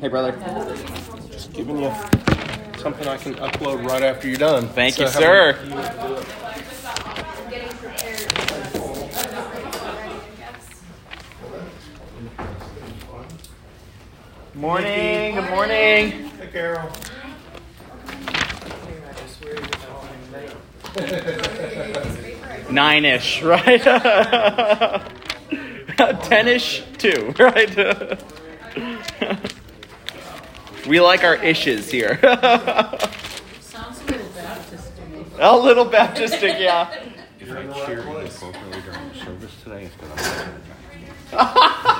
Hey, brother. Just giving you something I can upload right after you're done. Thank So you, have sir. Morning. Good morning. Hey, Carol. Nine ish, right? Ten ish, too, right? We like our ishes here. Sounds a little Baptist to me. A little Baptistic, yeah. If I cheer inappropriately during the service today, it's because I'm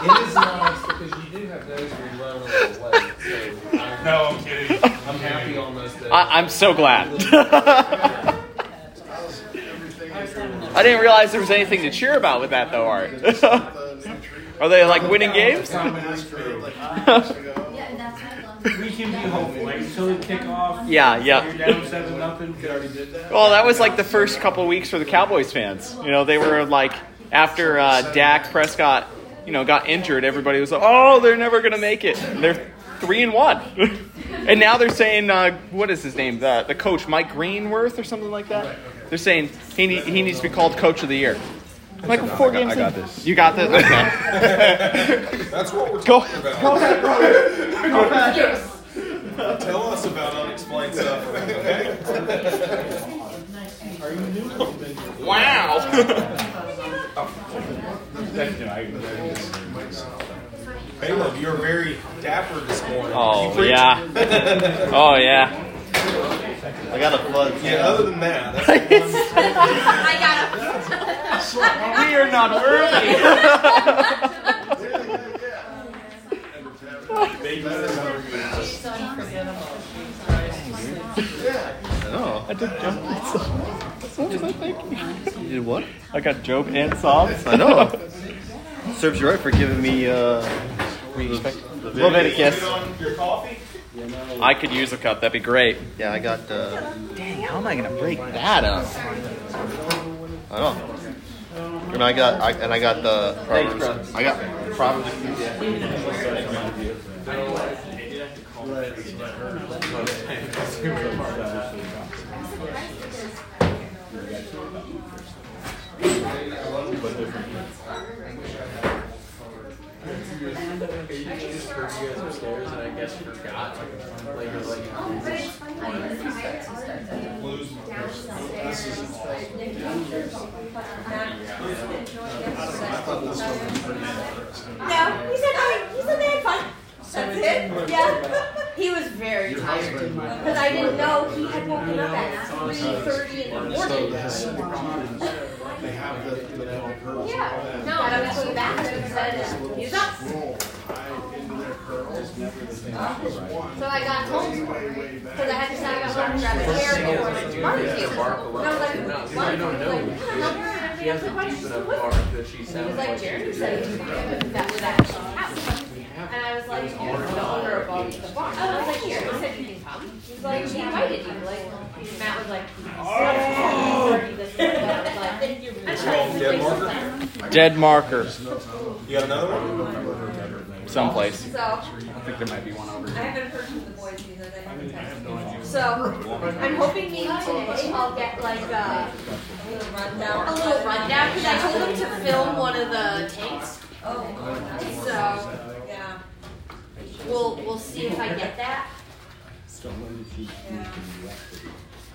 It is nice because you do have days where you run a little late. So I'm, No, I'm kidding. I'm happy on those days. I- I'm so glad. I was having a I didn't realize there was anything to cheer about with that, though, Art. Are they like winning games? Yeah, that's my love. We can be hopeful, like until the kickoff. Yeah, yeah. You're down seven nothing. We already did that. Well, that was like the first couple of weeks for the Cowboys fans. You know, they were like after uh, Dak Prescott, you know, got injured. Everybody was like, "Oh, they're never gonna make it." And they're three and one, and now they're saying, uh, "What is his name? The the coach, Mike Greenworth, or something like that." They're saying he need, he needs to be called Coach of the Year. I'm like four games. I got in. this. You got this. Okay. That's what we're Go. talking about. Go ahead, brother. Go ahead. Tell us about unexplained suffering, okay? Wow. Caleb, you're very dapper this morning. Oh yeah. Oh yeah. I got a flood. Yeah, other than that, that's the one. We are not worthy. No. I did Job and Psalms. What was I thinking? You did what? I got Job and Psalms. I know. Serves you right for giving me uh, Leviticus. Your coffee? I could use a cup. That'd be great. Yeah, I got. Uh, Dang, how am I gonna break that up? I don't know. And I got. I, and I got the Thanks, Proverbs. bro. I got Proverbs. just heard you guys upstairs, and I guess forgot. Like, No, he said I, he said they had fun. That's it. Yeah. He was very tired because I didn't know he had woken up at three thirty in the morning. Yeah. No, I went to the bathroom and said he's up. So I got home because I had to say I got home and grab a chair for barbecue. And I was like, what? He was like, I don't know. And I answered questions. deep enough What? bark that she He was sounds like, like Jeremy said he was gonna that was at his house. And I was like, you're the owner of all these bar. And I was like, here, he said you can come. He's like, he invited you. Like, Matt was like, oh. this and that. I was like, thank you. I'm trying to Dead marker? Dead marker. You got another one? Someplace. So, I think there might be one over there. I haven't heard from the boys either. They haven't texted me. So, I'm hoping maybe today I'll get like a, a little rundown. A little rundown because I told them to film one of the tanks. Oh. So, yeah. We'll we'll see if I get that.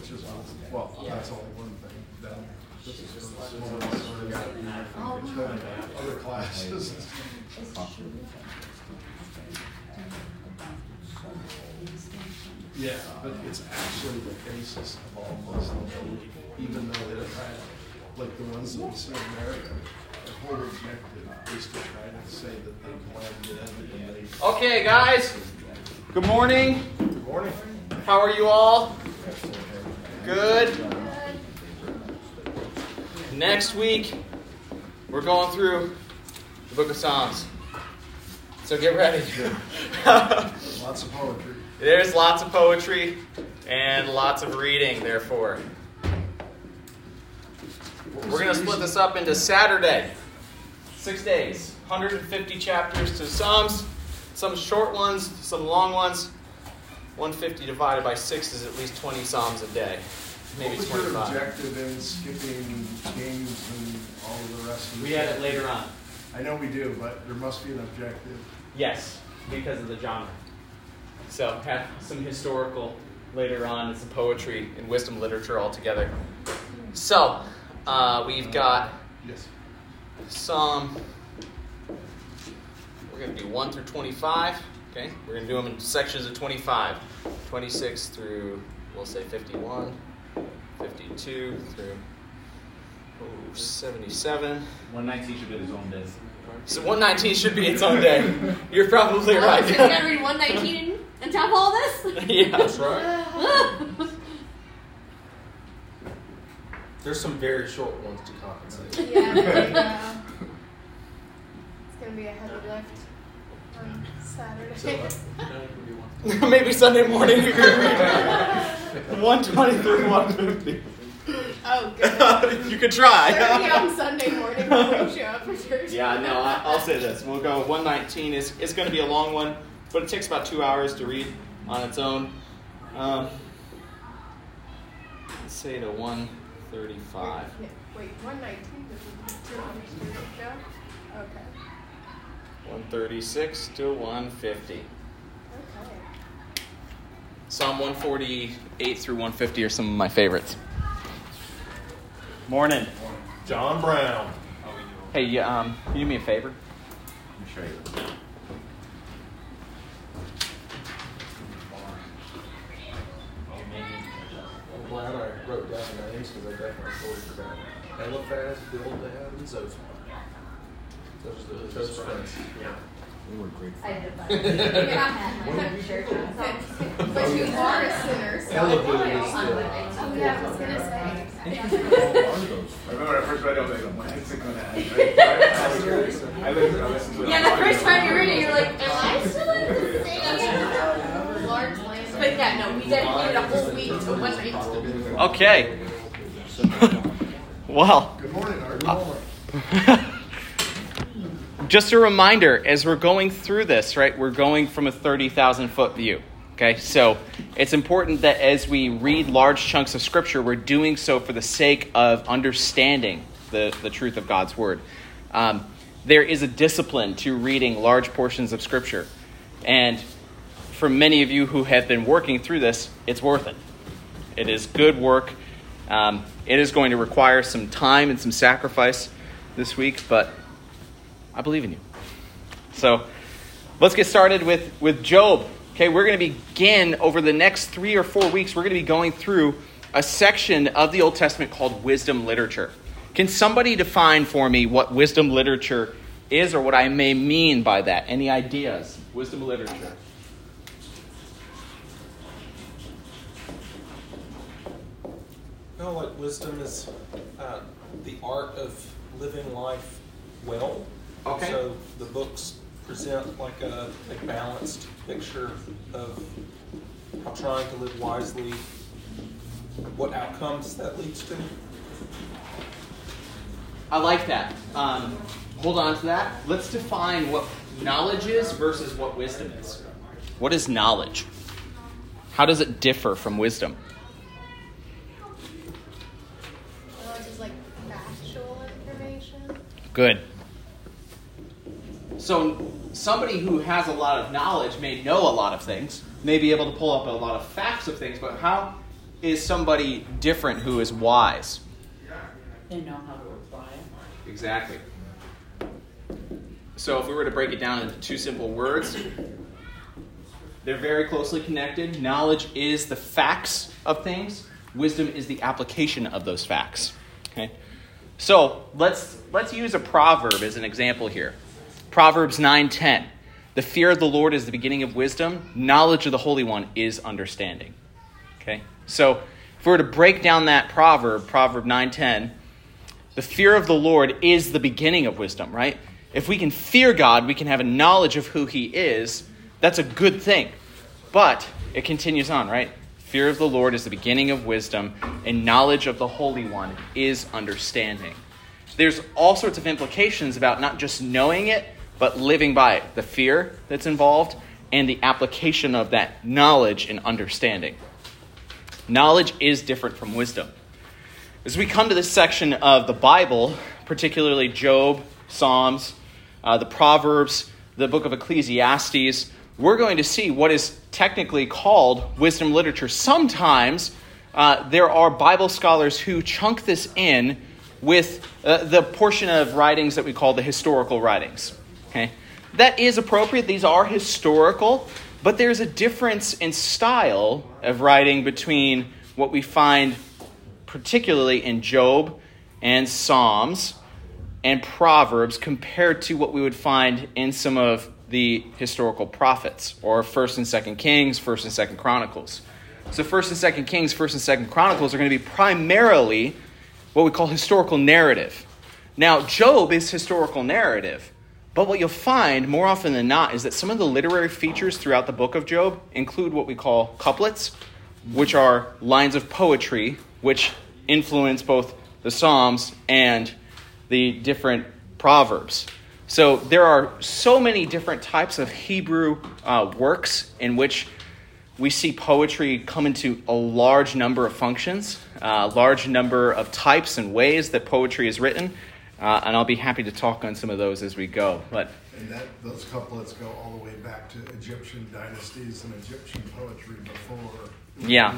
Which is, well, that's only one thing, then this is just other classes. Yeah, but it's actually the basis of all Muslim belief, even though they're trying, like the ones that we see in America, their whole objective is to try to say that they blend in and they Okay, guys. Good morning. Good morning. How are you all? Good. Next week, we're going through the book of Psalms. So get ready. Lots of poetry. There's lots of poetry and lots of reading, therefore. We're going to split this up into Saturday. Six days. 150 chapters to Psalms. Some short ones, some long ones. 150 divided by 6 is at least 20 Psalms a day. Maybe What was your objective in skipping games and all of the rest of the We had it later on. I know we do, but there must be an objective. Yes, because of the genre. So, have some historical later on some poetry and wisdom literature all together. So, uh, we've got Yes. some. We're going to do 1 through 25. Okay? We're going to do them in sections of 25. 26 through, we'll say 51. 52 through oh, 77. 119 should be his own day. So 119 should be its own day. You're probably Oh, right. so you gotta read 119 and top all this? yeah. That's right. There's some very short ones to compensate. yeah, there you go. It's gonna be a heavy lift on Saturday. So, uh, no, we do one. Maybe Sunday morning you can read 120 through 150. oh, good. you could try. 30 on Sunday morning before you show up for church. Yeah, no, I, I'll say this. We'll go 119 is it's going to be a long one, but it takes about two hours to read on its own. Um, let's say to 135. Yeah, Wait, 119 is it 200 years ago? Okay. 136 to 150. Okay. Psalm 148 through 150 are some of my favorites. Morning. John Brown. Hey, you, um, can you do me a favor? Let me show you. I'm glad I wrote down the names because I definitely totally forgot. Eliphaz, Bildad, and Zophar. Those are the those friends. Yeah. I did that. Oh, yeah. But you are a sinner, so Elevated is the. Oh, yeah, I was gonna say. I remember when I first read it, I was like, when is it going to end? I listened, I listened to it. Yeah, the first time you read it, you're like, am I still in the same large land? But yeah, no, we dedicated a whole week to one night. Okay. well, Good morning, Art. Uh, Just a reminder as we're going through this, right, we're going from a 30,000 foot view. Okay, so it's important that as we read large chunks of scripture, we're doing so for the sake of understanding the, the truth of God's word. Um, there is a discipline to reading large portions of scripture. And for many of you who have been working through this, it's worth it. It is good work. Um, it is going to require some time and some sacrifice this week, but I believe in you. So let's get started with, with Job. Okay, we're going to begin over the next three or four weeks, we're going to be going through a section of the Old Testament called wisdom literature. Can somebody define for me what wisdom literature is or what I may mean by that? Any ideas? Wisdom literature. No, like wisdom is uh, the art of living life well. Okay. So the books present like a, a balanced picture of how trying to live wisely, what outcomes that leads to. I like that. Um, hold on to that. Let's define what knowledge is versus what wisdom is. What is knowledge? How does it differ from wisdom? Knowledge is like factual information. Good. So, somebody who has a lot of knowledge may know a lot of things, may be able to pull up a lot of facts of things, but how is somebody different who is wise? They know how to apply it. Exactly. So, if we were to break it down into two simple words, they're very closely connected. Knowledge is the facts of things, wisdom is the application of those facts. Okay? So, let's let's use a proverb as an example here. Proverbs 9:10. The fear of the Lord is the beginning of wisdom. Knowledge of the Holy One is understanding. Okay? So, if we were to break down that proverb, Proverb 9:10, the fear of the Lord is the beginning of wisdom, right? If we can fear God, we can have a knowledge of who he is. That's a good thing. But it continues on, right? Fear of the Lord is the beginning of wisdom, and knowledge of the Holy One is understanding. There's all sorts of implications about not just knowing it, but living by it. The fear that's involved, and the application of that knowledge and understanding. Knowledge is different from wisdom. As we come to this section of the Bible, particularly Job, Psalms, uh, the Proverbs, the book of Ecclesiastes, we're going to see what is technically called wisdom literature. Sometimes uh, there are Bible scholars who chunk this in with uh, the portion of writings that we call the historical writings. Okay? That is appropriate. These are historical, but there's a difference in style of writing between what we find particularly in Job and Psalms and Proverbs compared to what we would find in some of the historical prophets or 1st and 2nd Kings, 1st and 2nd Chronicles. So 1st and 2nd Kings, 1st and 2nd Chronicles are going to be primarily what we call historical narrative. Now, Job is historical narrative, but what you'll find more often than not is that some of the literary features throughout the book of Job include what we call couplets, which are lines of poetry which influence both the Psalms and the different Proverbs. So there are so many different types of Hebrew uh, works in which we see poetry come into a large number of functions, a uh, large number of types and ways that poetry is written. Uh, and I'll be happy to talk on some of those as we go. But and that those couplets go all the way back to Egyptian dynasties and Egyptian poetry before. Yeah.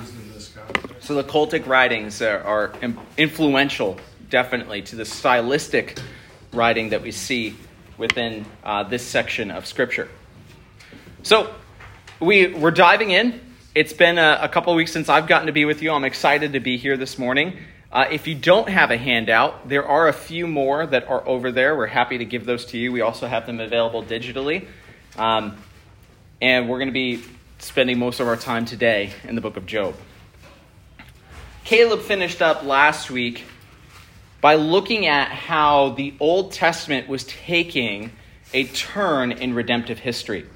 So the cultic writings are, are influential, definitely, to the stylistic writing that we see within uh, this section of Scripture. So we, we're diving in. It's been a, a couple weeks since I've gotten to be with you. I'm excited to be here this morning. Uh, if you don't have a handout, there are a few more that are over there. We're happy to give those to you. We also have them available digitally. Um, and we're going to be spending most of our time today in the book of Job. Caleb finished up last week by looking at how the Old Testament was taking a turn in redemptive history.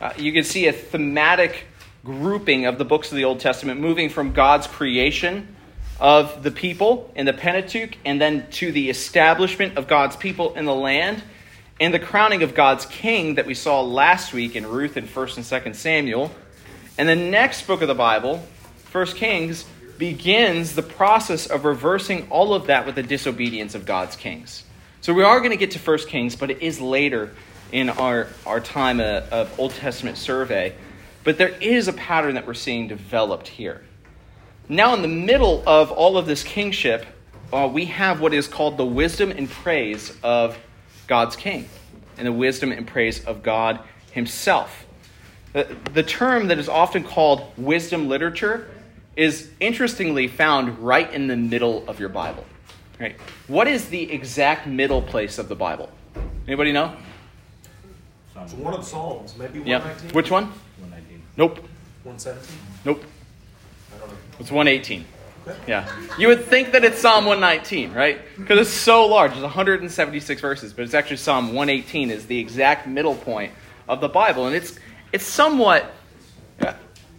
Uh, you can see a thematic grouping of the books of the Old Testament moving from God's creation of the people in the Pentateuch, and then to the establishment of God's people in the land, and the crowning of God's king that we saw last week in Ruth and 1st and 2nd Samuel. And the next book of the Bible, 1 Kings, begins the process of reversing all of that with the disobedience of God's kings. So we are going to get to 1 Kings, but it is later in our, our time of, of Old Testament survey. But there is a pattern that we're seeing developed here. Now, in the middle of all of this kingship, uh, we have what is called the wisdom and praise of God's king, and the wisdom and praise of God himself. The, the term that is often called wisdom literature is interestingly found right in the middle of your Bible. Right? What is the exact middle place of the Bible? Anybody know? It's one of the Psalms, maybe 119. Yep. Which one? 119. Nope. 117? Nope. It's 118. Yeah. You would think that it's Psalm 119, right? Because it's so large. It's 176 verses, but it's actually Psalm 118 is the exact middle point of the Bible. And it's it's somewhat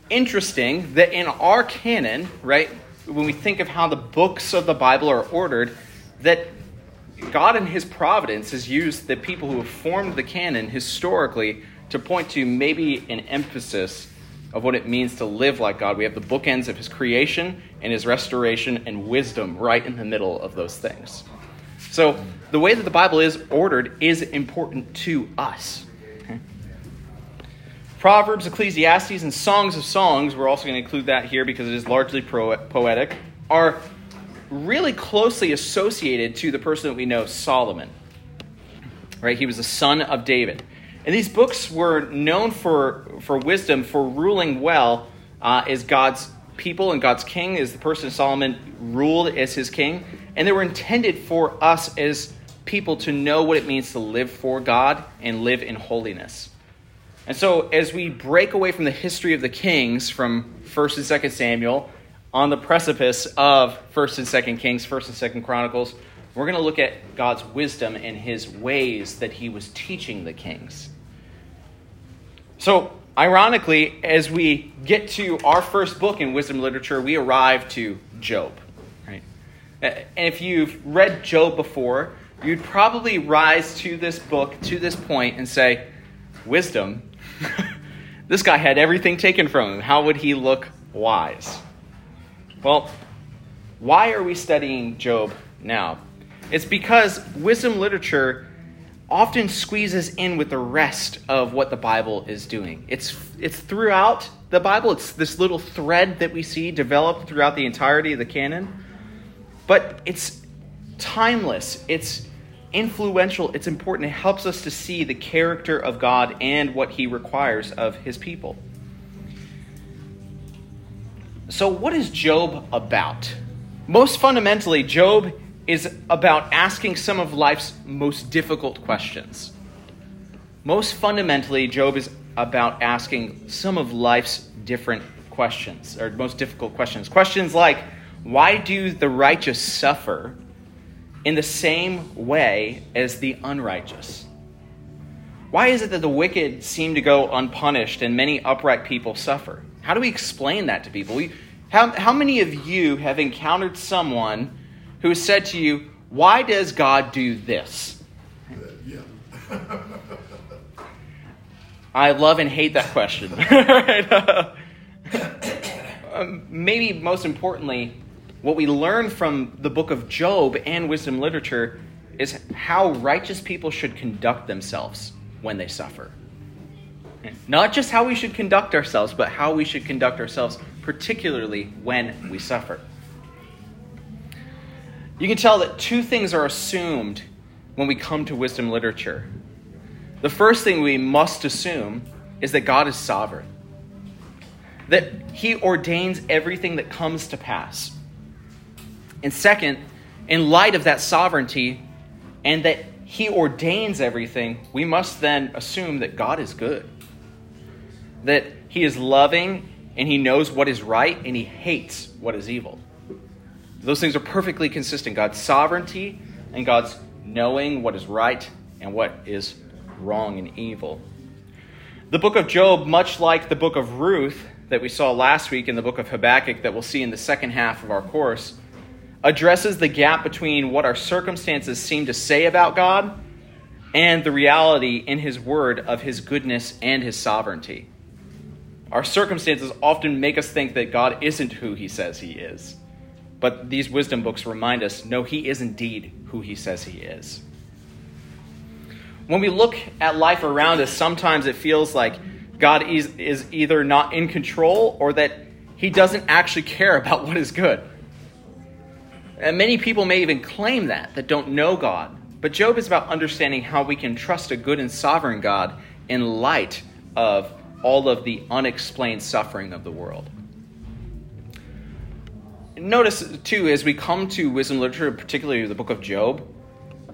interesting that in our canon, right, when we think of how the books of the Bible are ordered, that God in his providence has used the people who have formed the canon historically to point to maybe an emphasis of what it means to live like God. We have the bookends of his creation and his restoration and wisdom right in the middle of those things. So, the way that the Bible is ordered is important to us. Okay? Proverbs, Ecclesiastes, and Songs of Songs, we're also going to include that here because it is largely poetic, are really closely associated to the person that we know, Solomon. Right? He was the son of David. And these books were known for, for wisdom, for ruling well uh, as God's people and God's king, as the person Solomon ruled as his king. And they were intended for us as people to know what it means to live for God and live in holiness. And so, as we break away from the history of the kings from 1st and 2nd Samuel, on the precipice of 1st and 2nd Kings, 1st and 2nd Chronicles, we're going to look at God's wisdom and his ways that he was teaching the kings. So, ironically, as we get to our first book in wisdom literature, we arrive to Job. Right? And if you've read Job before, you'd probably rise to this book, to this point, and say, Wisdom? this guy had everything taken from him. How would he look wise? Well, why are we studying Job now? It's because wisdom literature often squeezes in with the rest of what the Bible is doing. It's, it's throughout the Bible, it's this little thread that we see developed throughout the entirety of the canon. But it's timeless, it's influential, it's important. It helps us to see the character of God and what he requires of his people. So, what is Job about? Most fundamentally, Job is about asking some of life's most difficult questions. Most fundamentally, Job is about asking some of life's different questions, or most difficult questions. Questions like, why do the righteous suffer in the same way as the unrighteous? Why is it that the wicked seem to go unpunished and many upright people suffer? How do we explain that to people? We, how, how many of you have encountered someone who has said to you, Why does God do this? Yeah. I love and hate that question. um, maybe most importantly, what we learn from the book of Job and wisdom literature is how righteous people should conduct themselves when they suffer. Not just how we should conduct ourselves, but how we should conduct ourselves, particularly when we suffer. You can tell that two things are assumed when we come to wisdom literature. The first thing we must assume is that God is sovereign, that He ordains everything that comes to pass. And second, in light of that sovereignty and that He ordains everything, we must then assume that God is good that he is loving and he knows what is right and he hates what is evil. Those things are perfectly consistent God's sovereignty and God's knowing what is right and what is wrong and evil. The book of Job, much like the book of Ruth that we saw last week in the book of Habakkuk that we'll see in the second half of our course, addresses the gap between what our circumstances seem to say about God and the reality in His Word of His goodness and His sovereignty. Our circumstances often make us think that God isn't who he says he is. But these wisdom books remind us no, he is indeed who he says he is. When we look at life around us, sometimes it feels like God is, is either not in control or that he doesn't actually care about what is good. And many people may even claim that, that don't know God. But Job is about understanding how we can trust a good and sovereign God in light of all of the unexplained suffering of the world. Notice, too, as we come to wisdom literature, particularly the book of Job,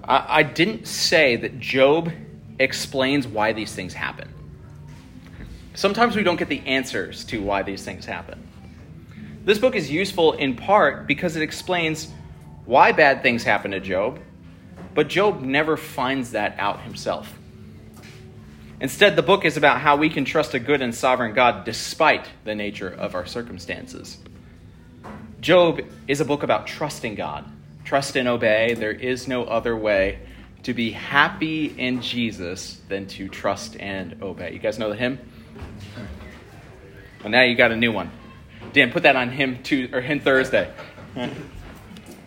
I, I didn't say that Job explains why these things happen. Sometimes we don't get the answers to why these things happen. This book is useful in part because it explains why bad things happen to Job, but Job never finds that out himself. Instead, the book is about how we can trust a good and sovereign God despite the nature of our circumstances. Job is a book about trusting God. Trust and obey. There is no other way to be happy in Jesus than to trust and obey. You guys know the hymn? Well, now you got a new one. Dan, put that on him Tuesday, or him Thursday.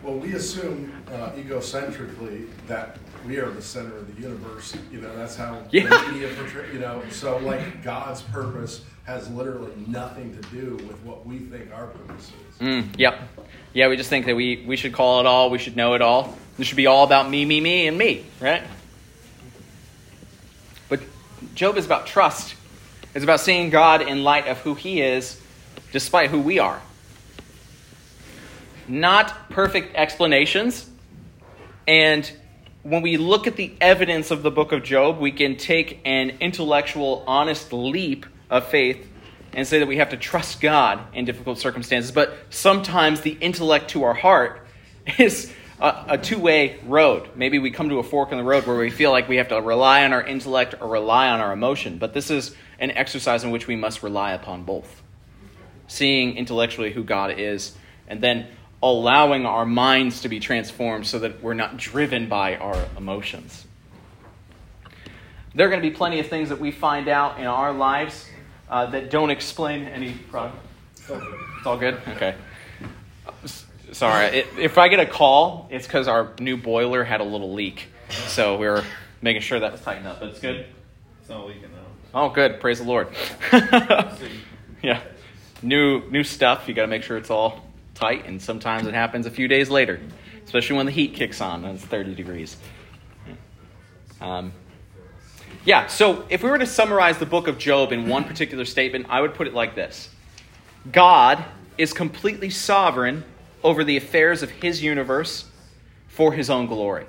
Well, we assume uh, egocentrically that we are the center of the universe. You know, that's how yeah. the media portray. You know, so like God's purpose has literally nothing to do with what we think our purpose is. Mm, yep. Yeah, we just think that we, we should call it all, we should know it all. This should be all about me, me, me, and me, right? But Job is about trust. It's about seeing God in light of who he is, despite who we are. Not perfect explanations, and when we look at the evidence of the book of Job, we can take an intellectual, honest leap of faith and say that we have to trust God in difficult circumstances. But sometimes the intellect to our heart is a, a two way road. Maybe we come to a fork in the road where we feel like we have to rely on our intellect or rely on our emotion. But this is an exercise in which we must rely upon both. Seeing intellectually who God is, and then allowing our minds to be transformed so that we're not driven by our emotions. There are going to be plenty of things that we find out in our lives uh, that don't explain any problem. It's all good? Okay. Sorry. It, if I get a call, it's because our new boiler had a little leak. So we are making sure that was tightened up. But it's good? It's not leaking now. Oh, good. Praise the Lord. yeah. New, new stuff. You got to make sure it's all tight, and sometimes it happens a few days later, especially when the heat kicks on and it's 30 degrees. Um, yeah, so if we were to summarize the book of Job in one particular statement, I would put it like this God is completely sovereign over the affairs of his universe for his own glory.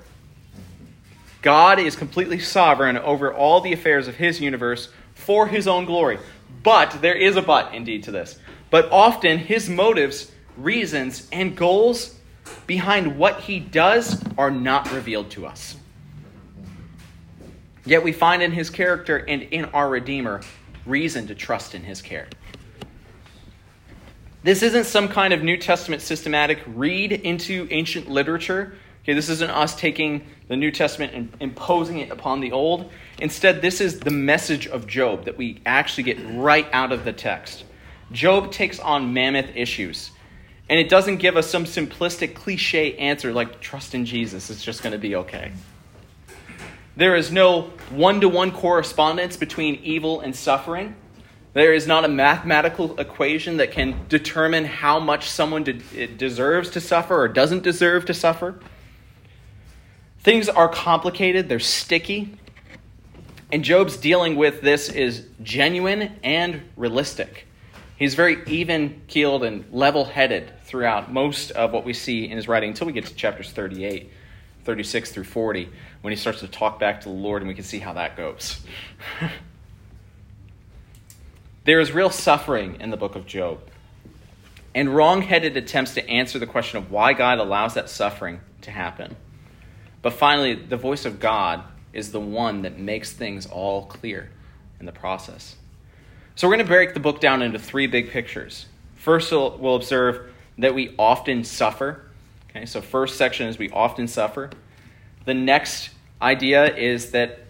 God is completely sovereign over all the affairs of his universe for his own glory. But there is a but indeed to this. But often his motives reasons, and goals behind what he does are not revealed to us. Yet we find in his character and in our Redeemer reason to trust in his care. This isn't some kind of New Testament systematic read into ancient literature. Okay, this isn't us taking the New Testament and imposing it upon the Old. Instead, this is the message of Job that we actually get right out of the text. Job takes on mammoth issues and it doesn't give us some simplistic cliche answer like trust in Jesus, it's just going to be okay. There is no one to one correspondence between evil and suffering. There is not a mathematical equation that can determine how much someone de- deserves to suffer or doesn't deserve to suffer. Things are complicated, they're sticky. And Job's dealing with this is genuine and realistic. He's very even keeled and level headed throughout most of what we see in his writing until we get to chapters 38, 36 through 40, when he starts to talk back to the Lord, and we can see how that goes. there is real suffering in the book of Job, and wrong headed attempts to answer the question of why God allows that suffering to happen. But finally, the voice of God is the one that makes things all clear in the process. So we're going to break the book down into three big pictures. First, we'll, we'll observe that we often suffer. Okay, so first section is we often suffer. The next idea is that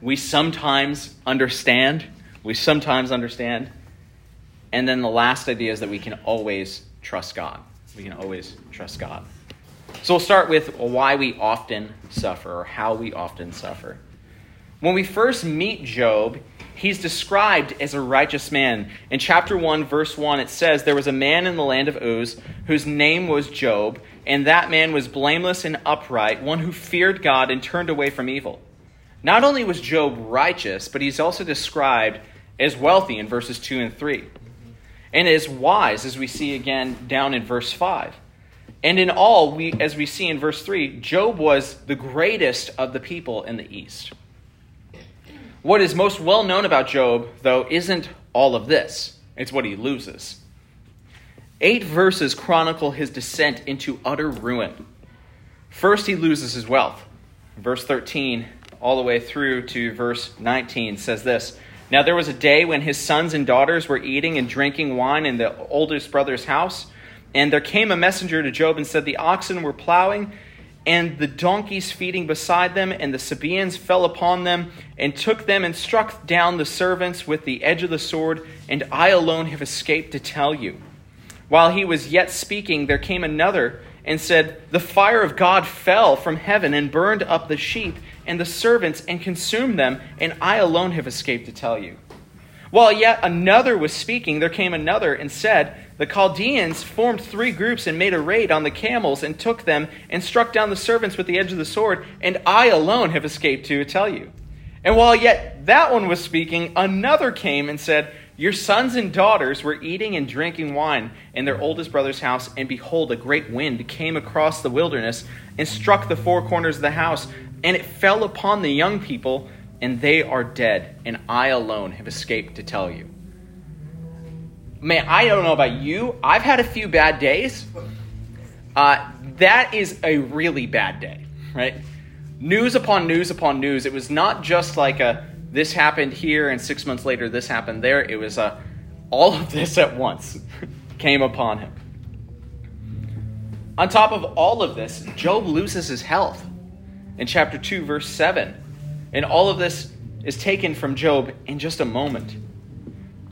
we sometimes understand. We sometimes understand. And then the last idea is that we can always trust God. We can always trust God. So we'll start with why we often suffer or how we often suffer. When we first meet Job, he's described as a righteous man. In chapter 1, verse 1, it says, There was a man in the land of Uz whose name was Job, and that man was blameless and upright, one who feared God and turned away from evil. Not only was Job righteous, but he's also described as wealthy in verses 2 and 3, and as wise, as we see again down in verse 5. And in all, we, as we see in verse 3, Job was the greatest of the people in the East. What is most well known about Job, though, isn't all of this, it's what he loses. Eight verses chronicle his descent into utter ruin. First, he loses his wealth. Verse 13, all the way through to verse 19, says this Now there was a day when his sons and daughters were eating and drinking wine in the oldest brother's house. And there came a messenger to Job and said, The oxen were plowing and the donkeys feeding beside them, and the Sabaeans fell upon them, and took them, and struck down the servants with the edge of the sword, and I alone have escaped to tell you. While he was yet speaking, there came another, and said, The fire of God fell from heaven, and burned up the sheep and the servants, and consumed them, and I alone have escaped to tell you. While yet another was speaking, there came another, and said, the Chaldeans formed three groups and made a raid on the camels and took them and struck down the servants with the edge of the sword, and I alone have escaped to tell you. And while yet that one was speaking, another came and said, Your sons and daughters were eating and drinking wine in their oldest brother's house, and behold, a great wind came across the wilderness and struck the four corners of the house. and it fell upon the young people, and they are dead, and I alone have escaped to tell you. Man, I don't know about you. I've had a few bad days. Uh, that is a really bad day, right? News upon news upon news. It was not just like a this happened here and six months later this happened there. It was a all of this at once came upon him. On top of all of this, Job loses his health in chapter 2, verse 7. And all of this is taken from Job in just a moment.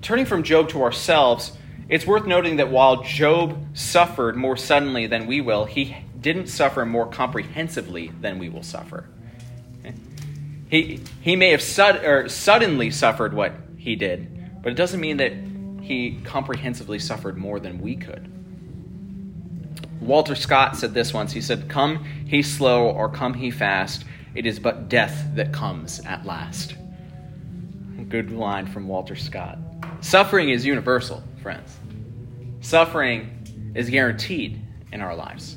Turning from Job to ourselves, it's worth noting that while Job suffered more suddenly than we will, he didn't suffer more comprehensively than we will suffer. He, he may have sud, or suddenly suffered what he did, but it doesn't mean that he comprehensively suffered more than we could. Walter Scott said this once. He said, Come he slow or come he fast, it is but death that comes at last. Good line from Walter Scott. Suffering is universal, friends. Suffering is guaranteed in our lives.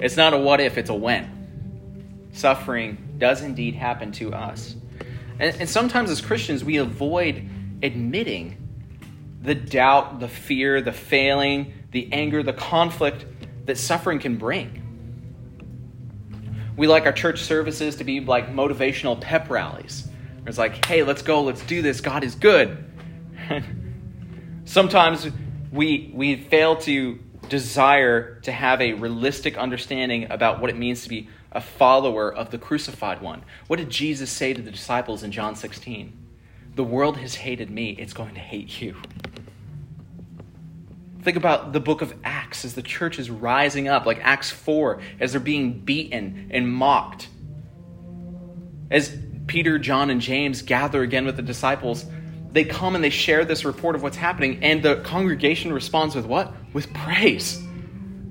It's not a what if, it's a when. Suffering does indeed happen to us. And, and sometimes as Christians, we avoid admitting the doubt, the fear, the failing, the anger, the conflict that suffering can bring. We like our church services to be like motivational pep rallies. It's like, hey, let's go, let's do this, God is good. Sometimes we, we fail to desire to have a realistic understanding about what it means to be a follower of the crucified one. What did Jesus say to the disciples in John 16? The world has hated me, it's going to hate you. Think about the book of Acts as the church is rising up, like Acts 4, as they're being beaten and mocked. As Peter, John, and James gather again with the disciples, they come and they share this report of what's happening, and the congregation responds with what? With praise.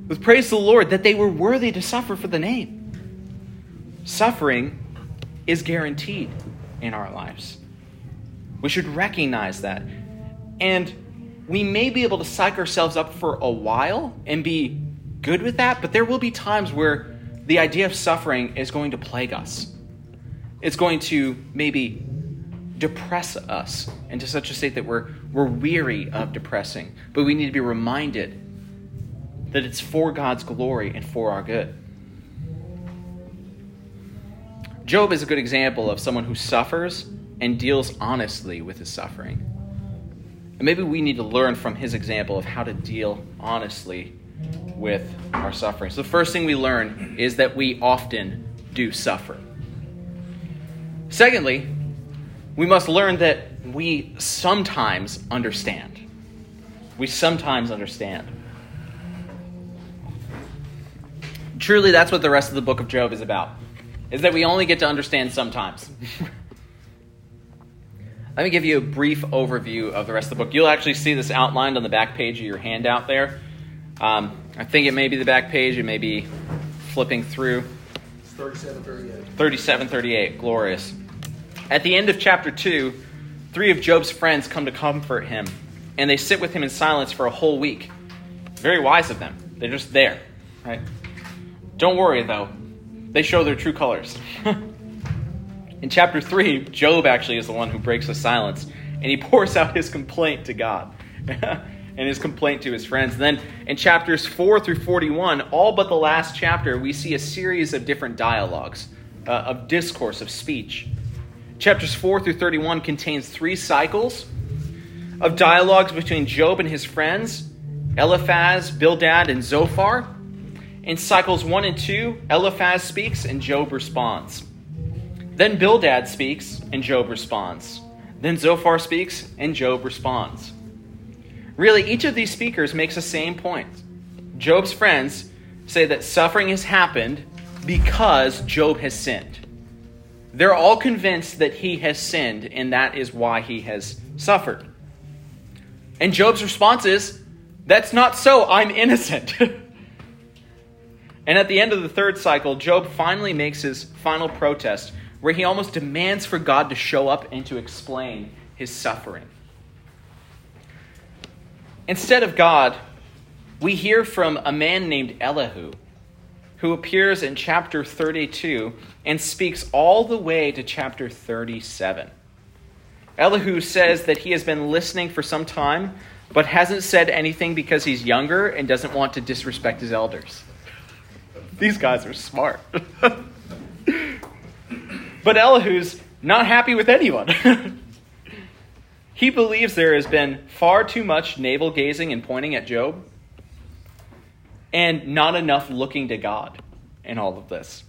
With praise to the Lord that they were worthy to suffer for the name. Suffering is guaranteed in our lives. We should recognize that. And we may be able to psych ourselves up for a while and be good with that, but there will be times where the idea of suffering is going to plague us. It's going to maybe depress us into such a state that we're, we're weary of depressing. But we need to be reminded that it's for God's glory and for our good. Job is a good example of someone who suffers and deals honestly with his suffering. And maybe we need to learn from his example of how to deal honestly with our suffering. So, the first thing we learn is that we often do suffer. Secondly, we must learn that we sometimes understand. We sometimes understand. Truly, that's what the rest of the book of Job is about. Is that we only get to understand sometimes. Let me give you a brief overview of the rest of the book. You'll actually see this outlined on the back page of your handout there. Um, I think it may be the back page, it may be flipping through. 3738. 3738, glorious. At the end of chapter 2, three of Job's friends come to comfort him, and they sit with him in silence for a whole week. Very wise of them. They're just there, right? Don't worry, though. They show their true colors. In chapter 3, Job actually is the one who breaks the silence and he pours out his complaint to God and his complaint to his friends. then in chapters 4 through 41, all but the last chapter, we see a series of different dialogues, uh, of discourse, of speech. Chapters 4 through 31 contains three cycles of dialogues between Job and his friends, Eliphaz, Bildad, and Zophar. In cycles 1 and 2, Eliphaz speaks and Job responds. Then Bildad speaks, and Job responds. Then Zophar speaks, and Job responds. Really, each of these speakers makes the same point. Job's friends say that suffering has happened because Job has sinned. They're all convinced that he has sinned, and that is why he has suffered. And Job's response is, That's not so, I'm innocent. and at the end of the third cycle, Job finally makes his final protest where he almost demands for God to show up and to explain his suffering. Instead of God, we hear from a man named Elihu. who appears in chapter 32 and speaks all the way to chapter 37. Elihu says that he has been listening for some time, but hasn't said anything because he's younger and doesn't want to disrespect his elders. These guys are smart. but Elihu's not happy with anyone. he believes there has been far too much navel gazing and pointing at Job, and not enough looking to God in all of this.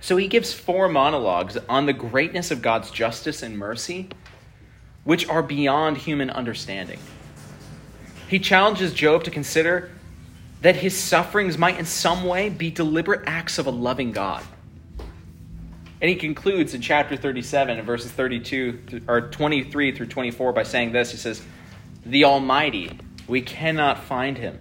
So he gives four monologues on the greatness of God's justice and mercy, which are beyond human understanding. He challenges Job to consider that his sufferings might in some way be deliberate acts of a loving God. And he concludes in chapter 37 in verses 32 or 23 through 24 by saying this. He says, "The Almighty, we cannot find him.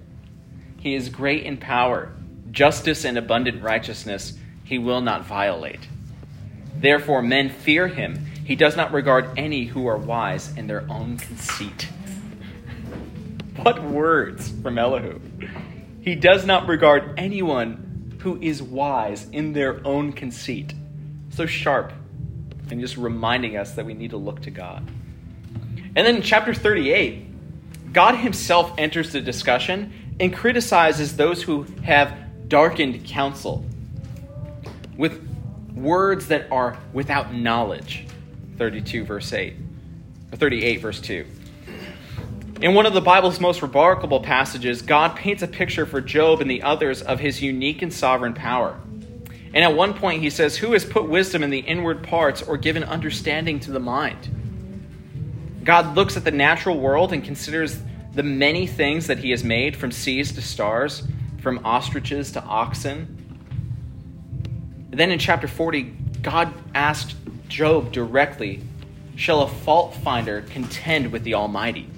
He is great in power, justice and abundant righteousness he will not violate. Therefore men fear him. He does not regard any who are wise in their own conceit." What words from Elihu? He does not regard anyone who is wise in their own conceit. So sharp and just reminding us that we need to look to God. And then in chapter 38, God himself enters the discussion and criticizes those who have darkened counsel with words that are without knowledge. 32 verse 8. Or 38 verse 2. In one of the Bible's most remarkable passages, God paints a picture for Job and the others of his unique and sovereign power. And at one point, he says, Who has put wisdom in the inward parts or given understanding to the mind? God looks at the natural world and considers the many things that he has made, from seas to stars, from ostriches to oxen. Then in chapter 40, God asked Job directly, Shall a fault finder contend with the Almighty?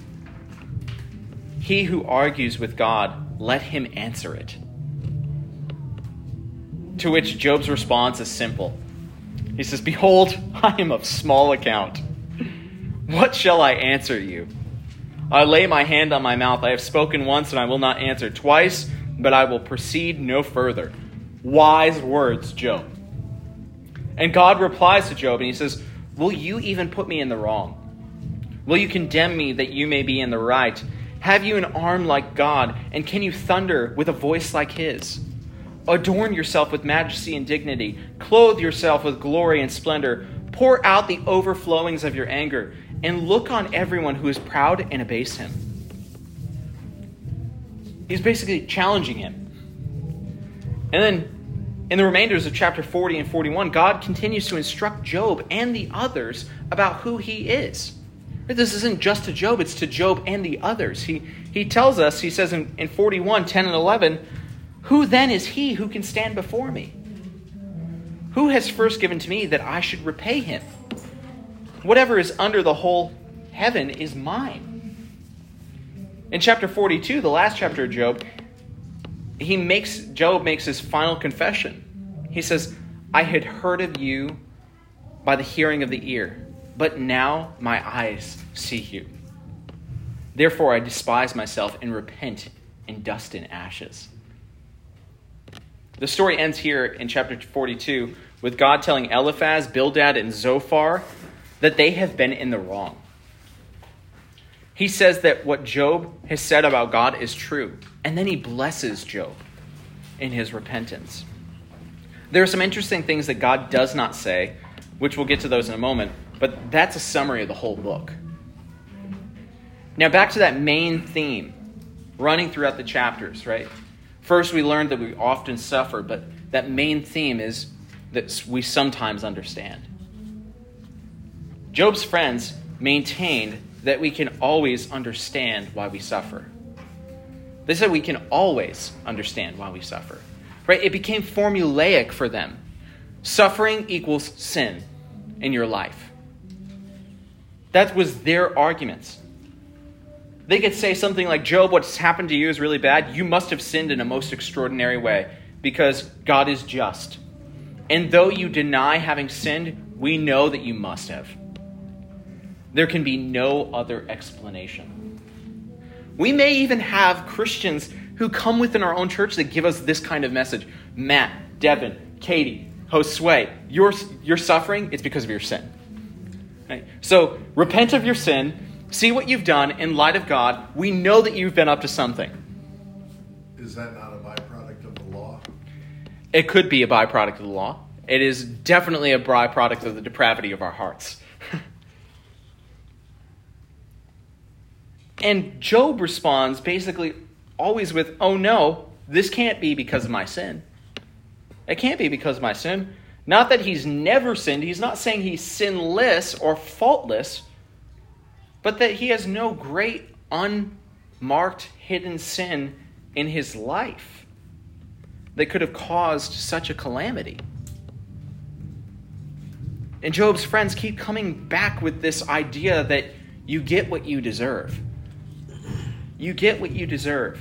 He who argues with God, let him answer it. To which Job's response is simple. He says, Behold, I am of small account. What shall I answer you? I lay my hand on my mouth. I have spoken once, and I will not answer twice, but I will proceed no further. Wise words, Job. And God replies to Job, and he says, Will you even put me in the wrong? Will you condemn me that you may be in the right? Have you an arm like God, and can you thunder with a voice like his? Adorn yourself with majesty and dignity, clothe yourself with glory and splendor, pour out the overflowings of your anger, and look on everyone who is proud and abase him. He's basically challenging him. And then in the remainders of chapter 40 and 41, God continues to instruct Job and the others about who he is. This isn't just to Job, it's to Job and the others. He, he tells us, he says in, in 41, 10 and 11, Who then is he who can stand before me? Who has first given to me that I should repay him? Whatever is under the whole heaven is mine. In chapter 42, the last chapter of Job, he makes Job makes his final confession. He says, I had heard of you by the hearing of the ear but now my eyes see you. Therefore, I despise myself and repent in dust and ashes. The story ends here in chapter 42 with God telling Eliphaz, Bildad, and Zophar that they have been in the wrong. He says that what Job has said about God is true, and then he blesses Job in his repentance. There are some interesting things that God does not say, which we'll get to those in a moment, but that's a summary of the whole book. Now, back to that main theme running throughout the chapters, right? First, we learned that we often suffer, but that main theme is that we sometimes understand. Job's friends maintained that we can always understand why we suffer. They said we can always understand why we suffer. Right? It became formulaic for them. Suffering equals sin in your life. That was their arguments. They could say something like, Job, what's happened to you is really bad. You must have sinned in a most extraordinary way because God is just. And though you deny having sinned, we know that you must have. There can be no other explanation. We may even have Christians who come within our own church that give us this kind of message. Matt, Devin, Katie, Josue, you're, you're suffering, it's because of your sin. Right? So repent of your sin, see what you've done in light of God. We know that you've been up to something. Is that not a byproduct of the law? It could be a byproduct of the law. It is definitely a byproduct of the depravity of our hearts. and Job responds basically always with, Oh no, this can't be because of my sin. It can't be because of my sin. Not that he's never sinned. He's not saying he's sinless or faultless, but that he has no great, unmarked, hidden sin in his life that could have caused such a calamity. And Job's friends keep coming back with this idea that you get what you deserve. You get what you deserve.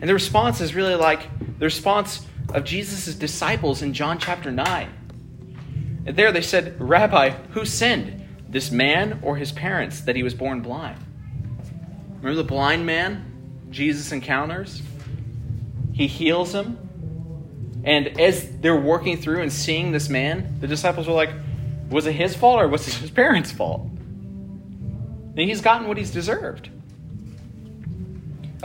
And the response is really like the response of Jesus' disciples in John chapter 9. And there they said, Rabbi, who sinned, this man or his parents, that he was born blind? Remember the blind man Jesus encounters? He heals him. And as they're working through and seeing this man, the disciples were like, was it his fault or was it his parents' fault? And he's gotten what he's deserved.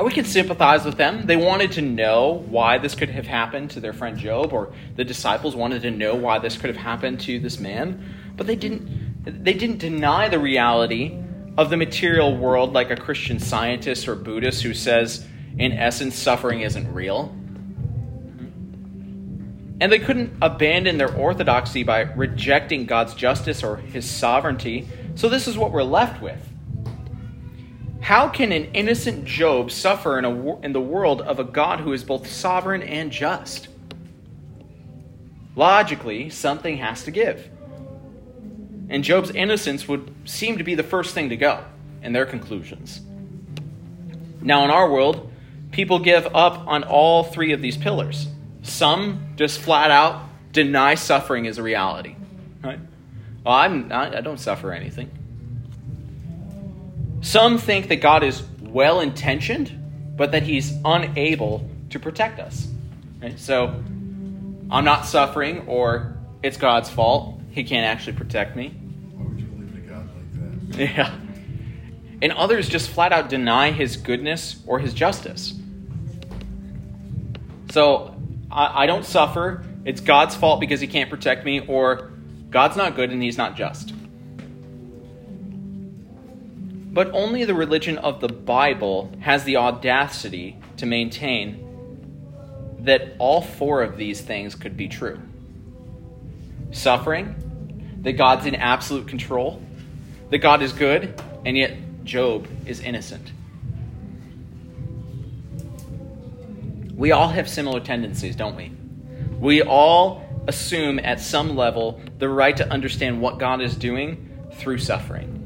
We can sympathize with them. They wanted to know why this could have happened to their friend Job, or the disciples wanted to know why this could have happened to this man. But they didn't they didn't deny the reality of the material world like a Christian scientist or Buddhist who says, in essence, suffering isn't real. Mm-hmm. And they couldn't abandon their orthodoxy by rejecting God's justice or his sovereignty. So this is what we're left with. How can an innocent Job suffer in, a, in the world of a God who is both sovereign and just? Logically, something has to give. And Job's innocence would seem to be the first thing to go in their conclusions. Now, in our world, people give up on all three of these pillars. Some just flat out deny suffering as a reality. Right? Well, I'm not, I don't suffer anything. Some think that God is well intentioned, but that he's unable to protect us. Right? So, I'm not suffering, or it's God's fault. He can't actually protect me. Why would you believe in a God like that? Yeah. And others just flat out deny his goodness or his justice. So I, I, don't suffer. It's God's fault because he can't protect me, or God's not good and he's not just. But only the religion of the Bible has the audacity to maintain that all four of these things could be true suffering, that God's in absolute control, that God is good, and yet Job is innocent. We all have similar tendencies, don't we? We all assume at some level the right to understand what God is doing through suffering.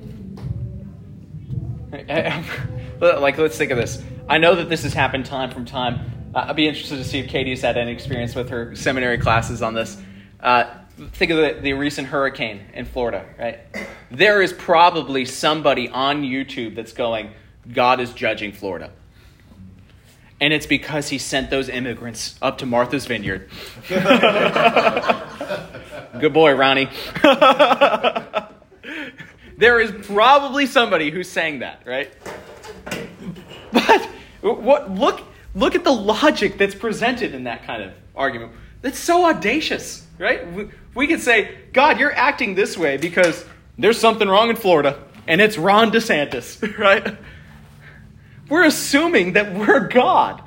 like, let's think of this. I know that this has happened time from time. Uh, I'd be interested to see if Katie's had any experience with her seminary classes on this. Uh, think of the, the recent hurricane in Florida, right? There is probably somebody on YouTube that's going, God is judging Florida. And it's because he sent those immigrants up to Martha's Vineyard. Good boy, Ronnie. there is probably somebody who's saying that, right? But what, look, look at the logic that's presented in that kind of argument. That's so audacious, right? We, we could say, God, you're acting this way because there's something wrong in Florida, and it's Ron DeSantis, right? We're assuming that we're God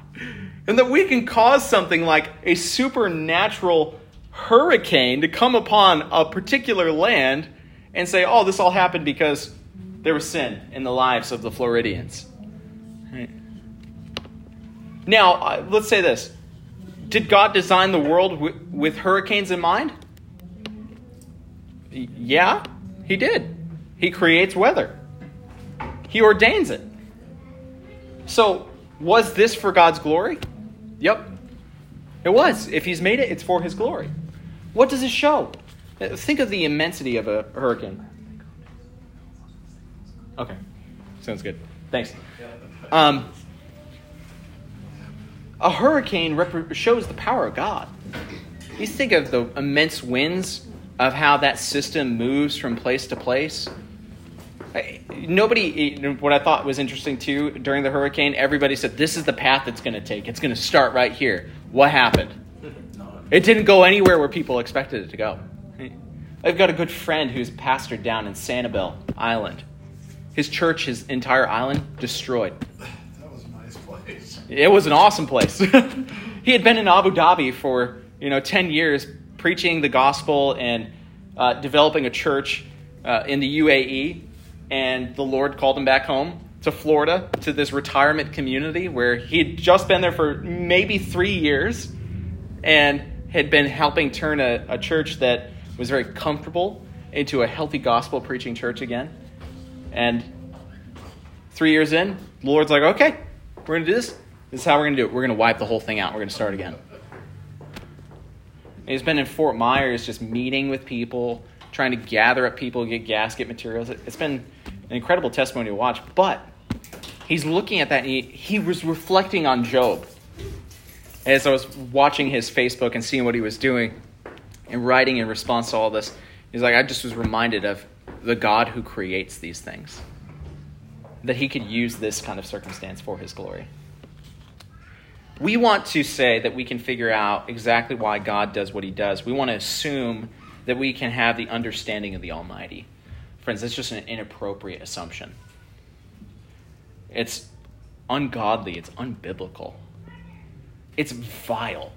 and that we can cause something like a supernatural hurricane to come upon a particular land and say, oh, this all happened because there was sin in the lives of the Floridians. Right. Now, uh, let's say this Did God design the world with hurricanes in mind? Yeah, He did. He creates weather, He ordains it. So, was this for God's glory? Yep. It was. If He's made it, it's for His glory. What does it show? Think of the immensity of a hurricane. Okay. Sounds good. Thanks. Um, A hurricane rep- shows the power of God. You think of the immense winds of how that system moves from place to place. Nobody, what I thought was interesting too, during the hurricane, everybody said, This is the path it's going to take. It's going to start right here. What happened? It didn't go anywhere where people expected it to go. I've got a good friend who's pastored down in Sanibel Island. His church, his entire island, destroyed. That was a nice place. It was an awesome place. he had been in Abu Dhabi for you know ten years, preaching the gospel and uh, developing a church uh, in the UAE. And the Lord called him back home to Florida to this retirement community where he had just been there for maybe three years and had been helping turn a, a church that was very comfortable into a healthy gospel preaching church again. And three years in, the Lord's like, okay, we're going to do this. This is how we're going to do it. We're going to wipe the whole thing out. We're going to start again. And he's been in Fort Myers just meeting with people, trying to gather up people, get gas, get materials. It's been an incredible testimony to watch. But he's looking at that and he, he was reflecting on Job. As I was watching his Facebook and seeing what he was doing and writing in response to all this, he's like, I just was reminded of the God who creates these things. That he could use this kind of circumstance for his glory. We want to say that we can figure out exactly why God does what he does. We want to assume that we can have the understanding of the Almighty. Friends, that's just an inappropriate assumption. It's ungodly, it's unbiblical, it's vile.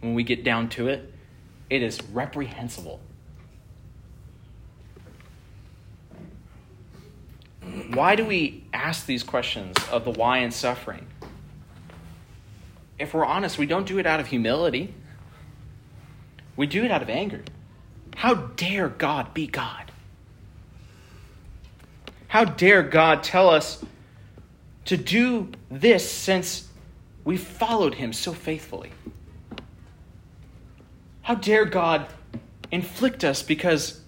When we get down to it, it is reprehensible. Why do we ask these questions of the why and suffering? If we're honest, we don't do it out of humility. We do it out of anger. How dare God be God? How dare God tell us to do this since we followed him so faithfully? How dare God inflict us because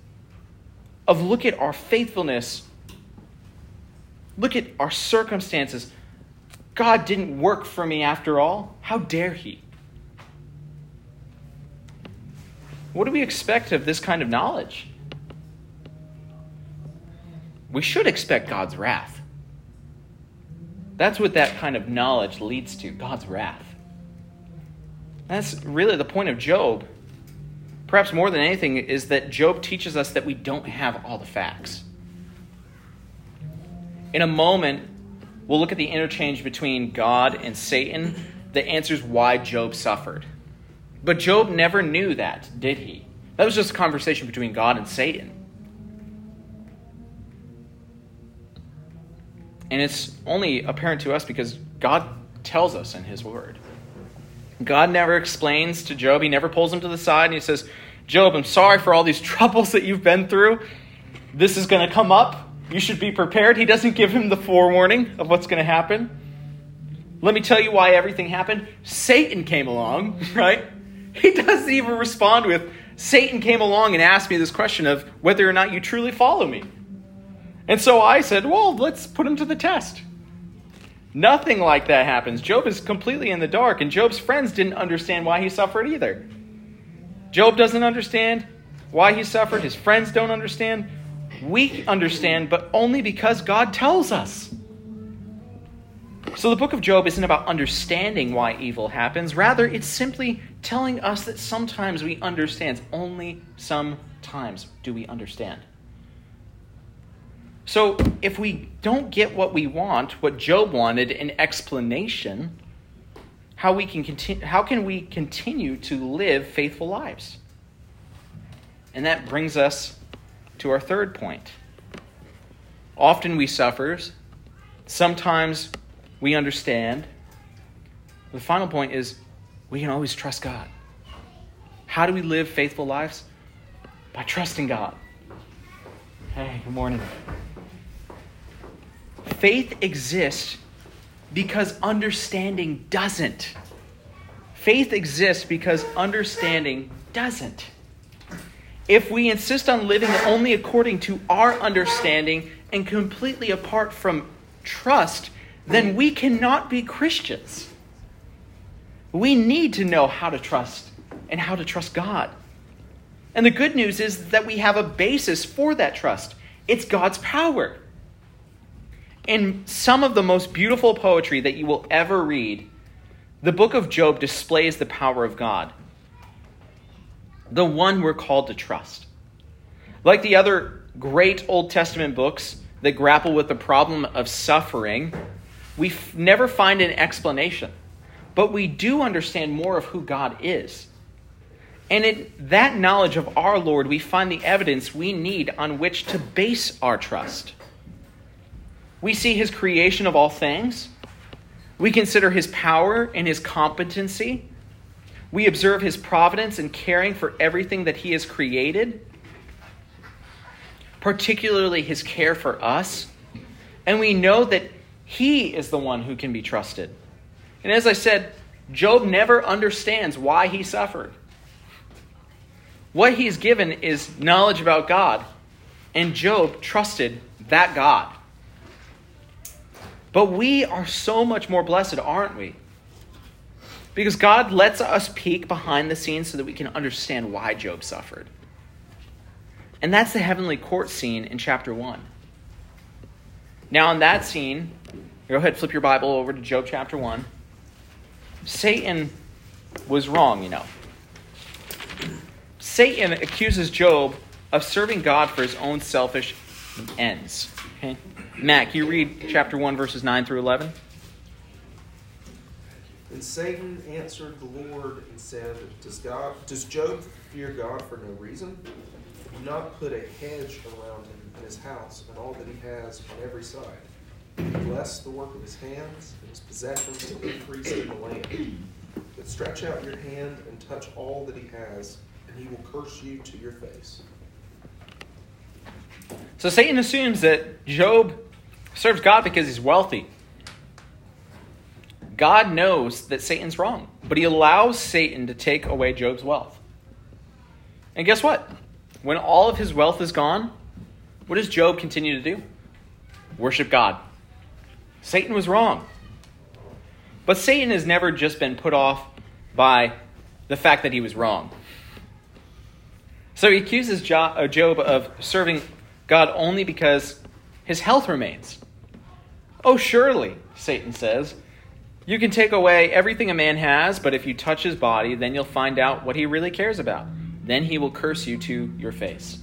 of look at our faithfulness, look at our circumstances. God didn't work for me after all. How dare he? What do we expect of this kind of knowledge? We should expect God's wrath. That's what that kind of knowledge leads to God's wrath. That's really the point of Job. Perhaps more than anything, is that Job teaches us that we don't have all the facts. In a moment, we'll look at the interchange between God and Satan that answers why Job suffered. But Job never knew that, did he? That was just a conversation between God and Satan. And it's only apparent to us because God tells us in His Word. God never explains to Job, He never pulls him to the side and He says, Job, I'm sorry for all these troubles that you've been through. This is going to come up. You should be prepared. He doesn't give him the forewarning of what's going to happen. Let me tell you why everything happened. Satan came along, right? He doesn't even respond with, Satan came along and asked me this question of whether or not you truly follow me. And so I said, well, let's put him to the test. Nothing like that happens. Job is completely in the dark, and Job's friends didn't understand why he suffered either. Job doesn't understand why he suffered, his friends don't understand. We understand, but only because God tells us. So the book of Job isn't about understanding why evil happens. Rather, it's simply telling us that sometimes we understand. Only sometimes do we understand. So if we don't get what we want, what Job wanted, an explanation, how we can continue how can we continue to live faithful lives? And that brings us to our third point. Often we suffer, sometimes we understand. The final point is we can always trust God. How do we live faithful lives? By trusting God. Hey, good morning. Faith exists because understanding doesn't. Faith exists because understanding doesn't. If we insist on living only according to our understanding and completely apart from trust, then we cannot be Christians. We need to know how to trust and how to trust God. And the good news is that we have a basis for that trust it's God's power. In some of the most beautiful poetry that you will ever read, the book of Job displays the power of God, the one we're called to trust. Like the other great Old Testament books that grapple with the problem of suffering, we f- never find an explanation, but we do understand more of who God is. And in that knowledge of our Lord, we find the evidence we need on which to base our trust. We see his creation of all things. We consider his power and his competency. We observe his providence in caring for everything that he has created, particularly his care for us. And we know that he is the one who can be trusted. And as I said, Job never understands why he suffered. What he's given is knowledge about God, and Job trusted that God. But we are so much more blessed, aren't we? Because God lets us peek behind the scenes so that we can understand why Job suffered. And that's the heavenly court scene in chapter 1. Now, in that scene, go ahead, flip your Bible over to Job chapter 1. Satan was wrong, you know. Satan accuses Job of serving God for his own selfish ends. Okay? Matt, can you read chapter 1, verses 9 through 11? And Satan answered the Lord and said, Does God does Job fear God for no reason? Do not put a hedge around him and his house and all that he has on every side. Bless the work of his hands, and his possessions will increase in the land. But stretch out your hand and touch all that he has, and he will curse you to your face. So Satan assumes that Job serves God because he's wealthy. God knows that Satan's wrong, but he allows Satan to take away Job's wealth. And guess what? When all of his wealth is gone, what does Job continue to do? Worship God. Satan was wrong. But Satan has never just been put off by the fact that he was wrong. So he accuses uh, Job of serving God only because his health remains. Oh, surely, Satan says, you can take away everything a man has, but if you touch his body, then you'll find out what he really cares about. Then he will curse you to your face.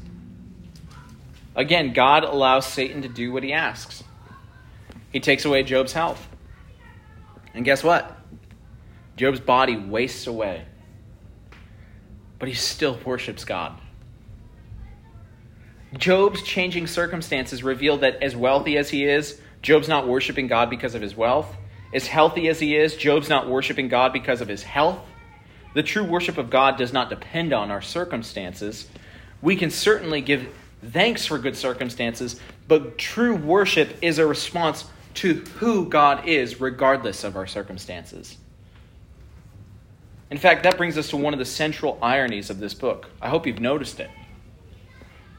Again, God allows Satan to do what he asks. He takes away Job's health. And guess what? Job's body wastes away. But he still worships God. Job's changing circumstances reveal that as wealthy as he is, Job's not worshiping God because of his wealth. As healthy as he is, Job's not worshiping God because of his health. The true worship of God does not depend on our circumstances. We can certainly give thanks for good circumstances, but true worship is a response to who God is, regardless of our circumstances. In fact, that brings us to one of the central ironies of this book. I hope you've noticed it.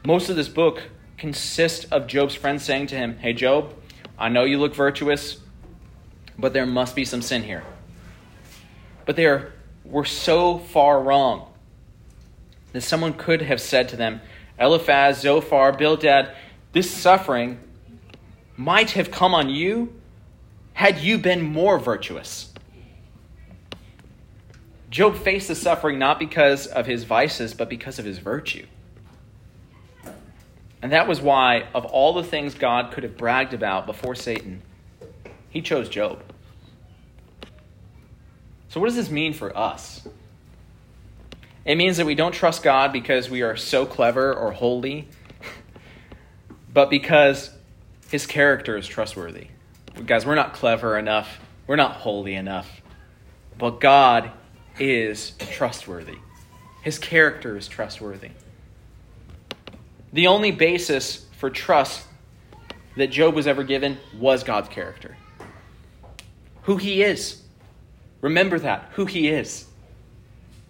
Most of this book consists of Job's friends saying to him, Hey, Job, I know you look virtuous, but there must be some sin here. But they are, were so far wrong that someone could have said to them, Eliphaz, Zophar, Bildad, this suffering might have come on you had you been more virtuous. Job faced the suffering not because of his vices, but because of his virtue. And that was why, of all the things God could have bragged about before Satan, he chose Job. So, what does this mean for us? It means that we don't trust God because we are so clever or holy, but because his character is trustworthy. Guys, we're not clever enough, we're not holy enough, but God is trustworthy. His character is trustworthy. The only basis for trust that Job was ever given was God's character. Who he is. Remember that, who he is.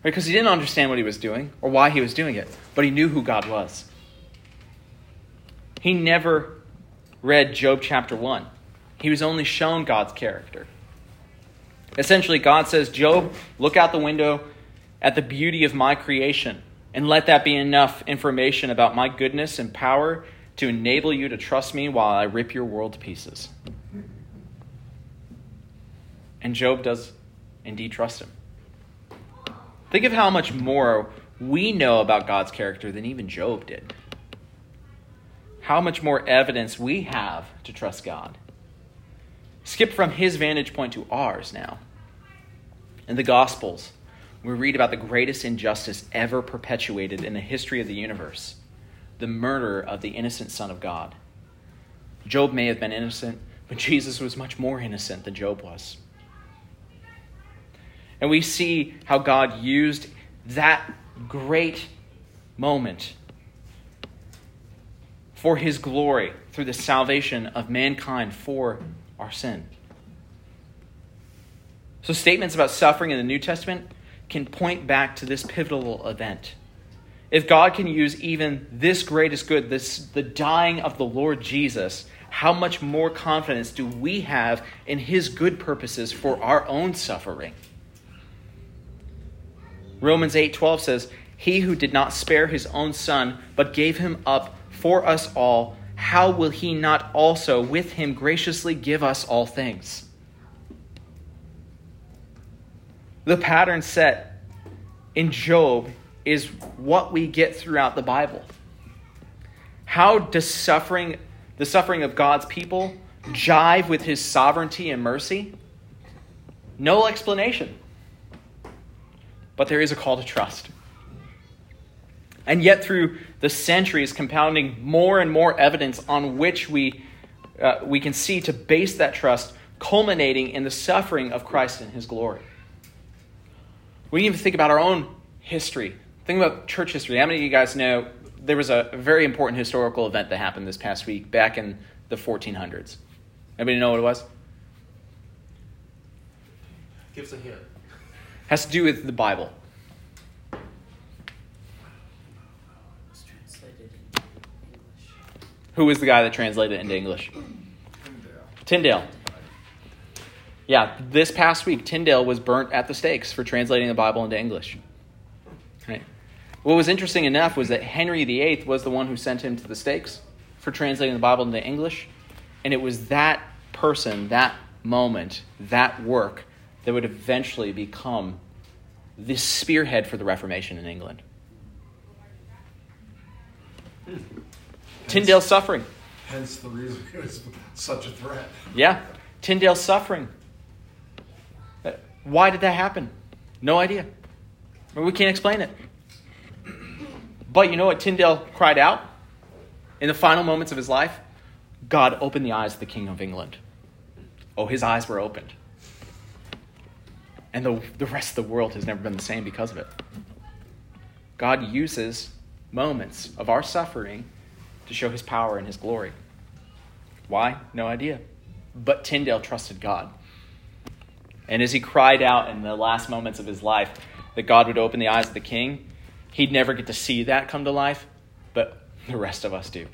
Because he didn't understand what he was doing or why he was doing it, but he knew who God was. He never read Job chapter 1. He was only shown God's character. Essentially, God says, Job, look out the window at the beauty of my creation, and let that be enough information about my goodness and power to enable you to trust me while I rip your world to pieces. And Job does indeed trust him. Think of how much more we know about God's character than even Job did. How much more evidence we have to trust God. Skip from his vantage point to ours now. In the Gospels, we read about the greatest injustice ever perpetuated in the history of the universe the murder of the innocent Son of God. Job may have been innocent, but Jesus was much more innocent than Job was. And we see how God used that great moment for his glory through the salvation of mankind for our sin. So, statements about suffering in the New Testament can point back to this pivotal event. If God can use even this greatest good, this the dying of the Lord Jesus, how much more confidence do we have in his good purposes for our own suffering? Romans 8:12 says, "He who did not spare his own son, but gave him up for us all, how will he not also with him graciously give us all things?" The pattern set in Job is what we get throughout the Bible. How does suffering, the suffering of God's people, jive with his sovereignty and mercy? No explanation but there is a call to trust. And yet, through the centuries, compounding more and more evidence on which we, uh, we can see to base that trust, culminating in the suffering of Christ in his glory. We even think about our own history. Think about church history. How many of you guys know there was a very important historical event that happened this past week back in the 1400s? Anybody know what it was? Give us a hint has to do with the Bible. Who was the guy that translated it into English? Tyndale. Yeah, this past week, Tyndale was burnt at the stakes for translating the Bible into English. Right. What was interesting enough was that Henry VIII was the one who sent him to the stakes for translating the Bible into English. And it was that person, that moment, that work that would eventually become the spearhead for the Reformation in England. Tyndale's suffering. Hence the reason it was such a threat. Yeah, Tyndale's suffering. Why did that happen? No idea. We can't explain it. But you know what Tyndale cried out in the final moments of his life? God opened the eyes of the King of England. Oh, his eyes were opened. And the, the rest of the world has never been the same because of it. God uses moments of our suffering to show his power and his glory. Why? No idea. But Tyndale trusted God. And as he cried out in the last moments of his life that God would open the eyes of the king, he'd never get to see that come to life, but the rest of us do.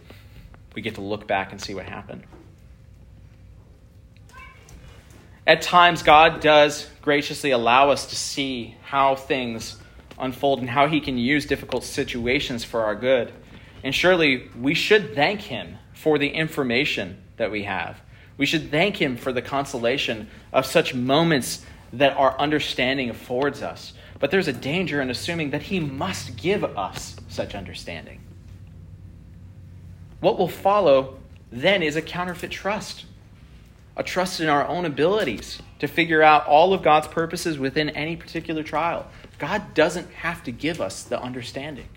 We get to look back and see what happened. At times, God does graciously allow us to see how things unfold and how He can use difficult situations for our good. And surely we should thank Him for the information that we have. We should thank Him for the consolation of such moments that our understanding affords us. But there's a danger in assuming that He must give us such understanding. What will follow then is a counterfeit trust a trust in our own abilities to figure out all of God's purposes within any particular trial. God doesn't have to give us the understanding.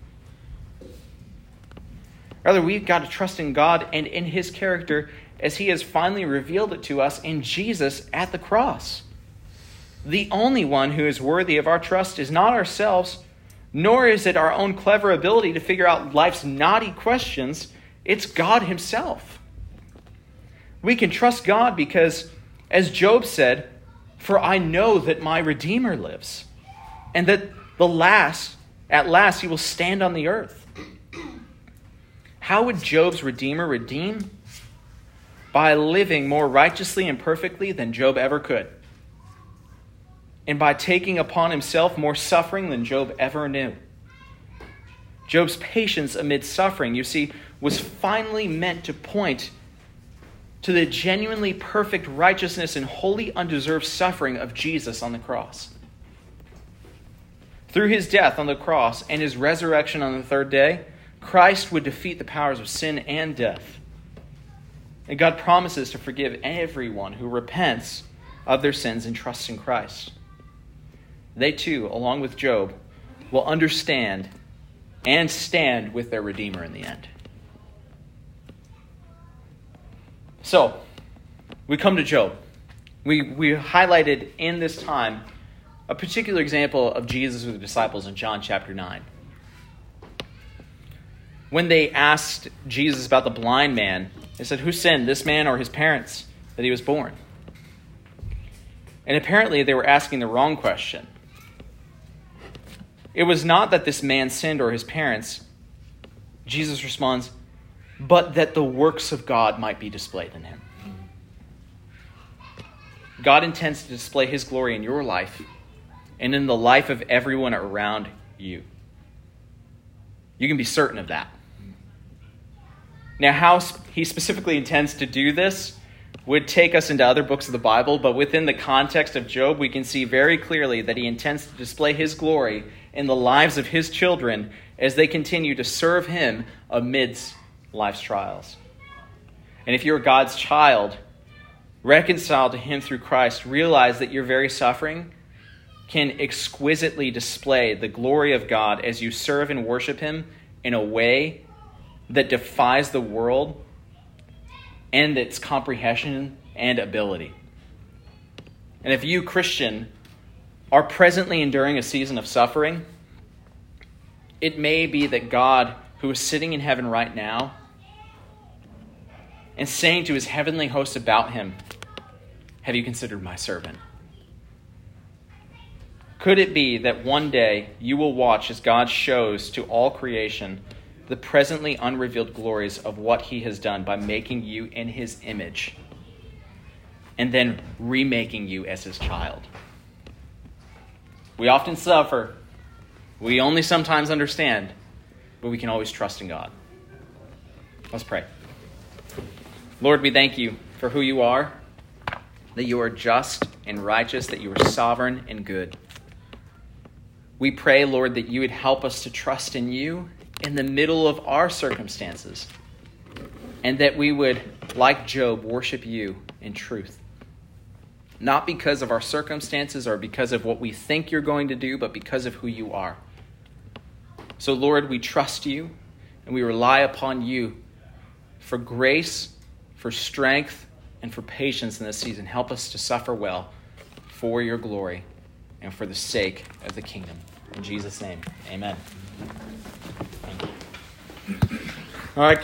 Rather, we've got to trust in God and in His character as He has finally revealed it to us in Jesus at the cross. The only one who is worthy of our trust is not ourselves, nor is it our own clever ability to figure out life's knotty questions. It's God Himself. We can trust God because, as Job said, For I know that my Redeemer lives, and that the last, at last, he will stand on the earth. How would Job's Redeemer redeem? By living more righteously and perfectly than Job ever could. and by taking upon himself more suffering than Job ever knew. Job's patience amid suffering, you see, was finally meant to point to the genuinely perfect righteousness and wholly undeserved suffering of Jesus on the cross. Through his death on the cross and his resurrection on the third day, Christ would defeat the powers of sin and death. And God promises to forgive everyone who repents of their sins and trusts in Christ. They too, along with Job, will understand and stand with their Redeemer in the end. So, we come to Job. We, we highlighted in this time a particular example of Jesus with the disciples in John chapter 9. When they asked Jesus about the blind man, they said, Who sinned, this man or his parents, that he was born? And apparently they were asking the wrong question. It was not that this man sinned or his parents. Jesus responds, but that the works of God might be displayed in him. God intends to display his glory in your life and in the life of everyone around you. You can be certain of that. Now, how he specifically intends to do this would take us into other books of the Bible, but within the context of Job, we can see very clearly that he intends to display his glory in the lives of his children as they continue to serve him amidst life's trials. And if you're God's child, reconciled to him through Christ, realize that your very suffering can exquisitely display the glory of God as you serve and worship him in a way that defies the world and its comprehension and ability. And if you, Christian, are presently enduring a season of suffering, it may be that God, who is sitting in heaven right now, and saying to his heavenly host about him, Have you considered my servant? Could it be that one day you will watch as God shows to all creation the presently unrevealed glories of what he has done by making you in his image and then remaking you as his child. We often suffer. We only sometimes understand, but we can always trust in God. Let's pray. Lord, we thank you for who you are, that you are just and righteous, that you are sovereign and good. We pray, Lord, that you would help us to trust in you in the middle of our circumstances, and that we would, like Job, worship you in truth. Not because of our circumstances or because of what we think you're going to do, but because of who you are. So, Lord, we trust you and we rely upon you for grace, for strength, and for patience in this season. Help us to suffer well for your glory and for the sake of the kingdom. In Jesus' name, amen. All right.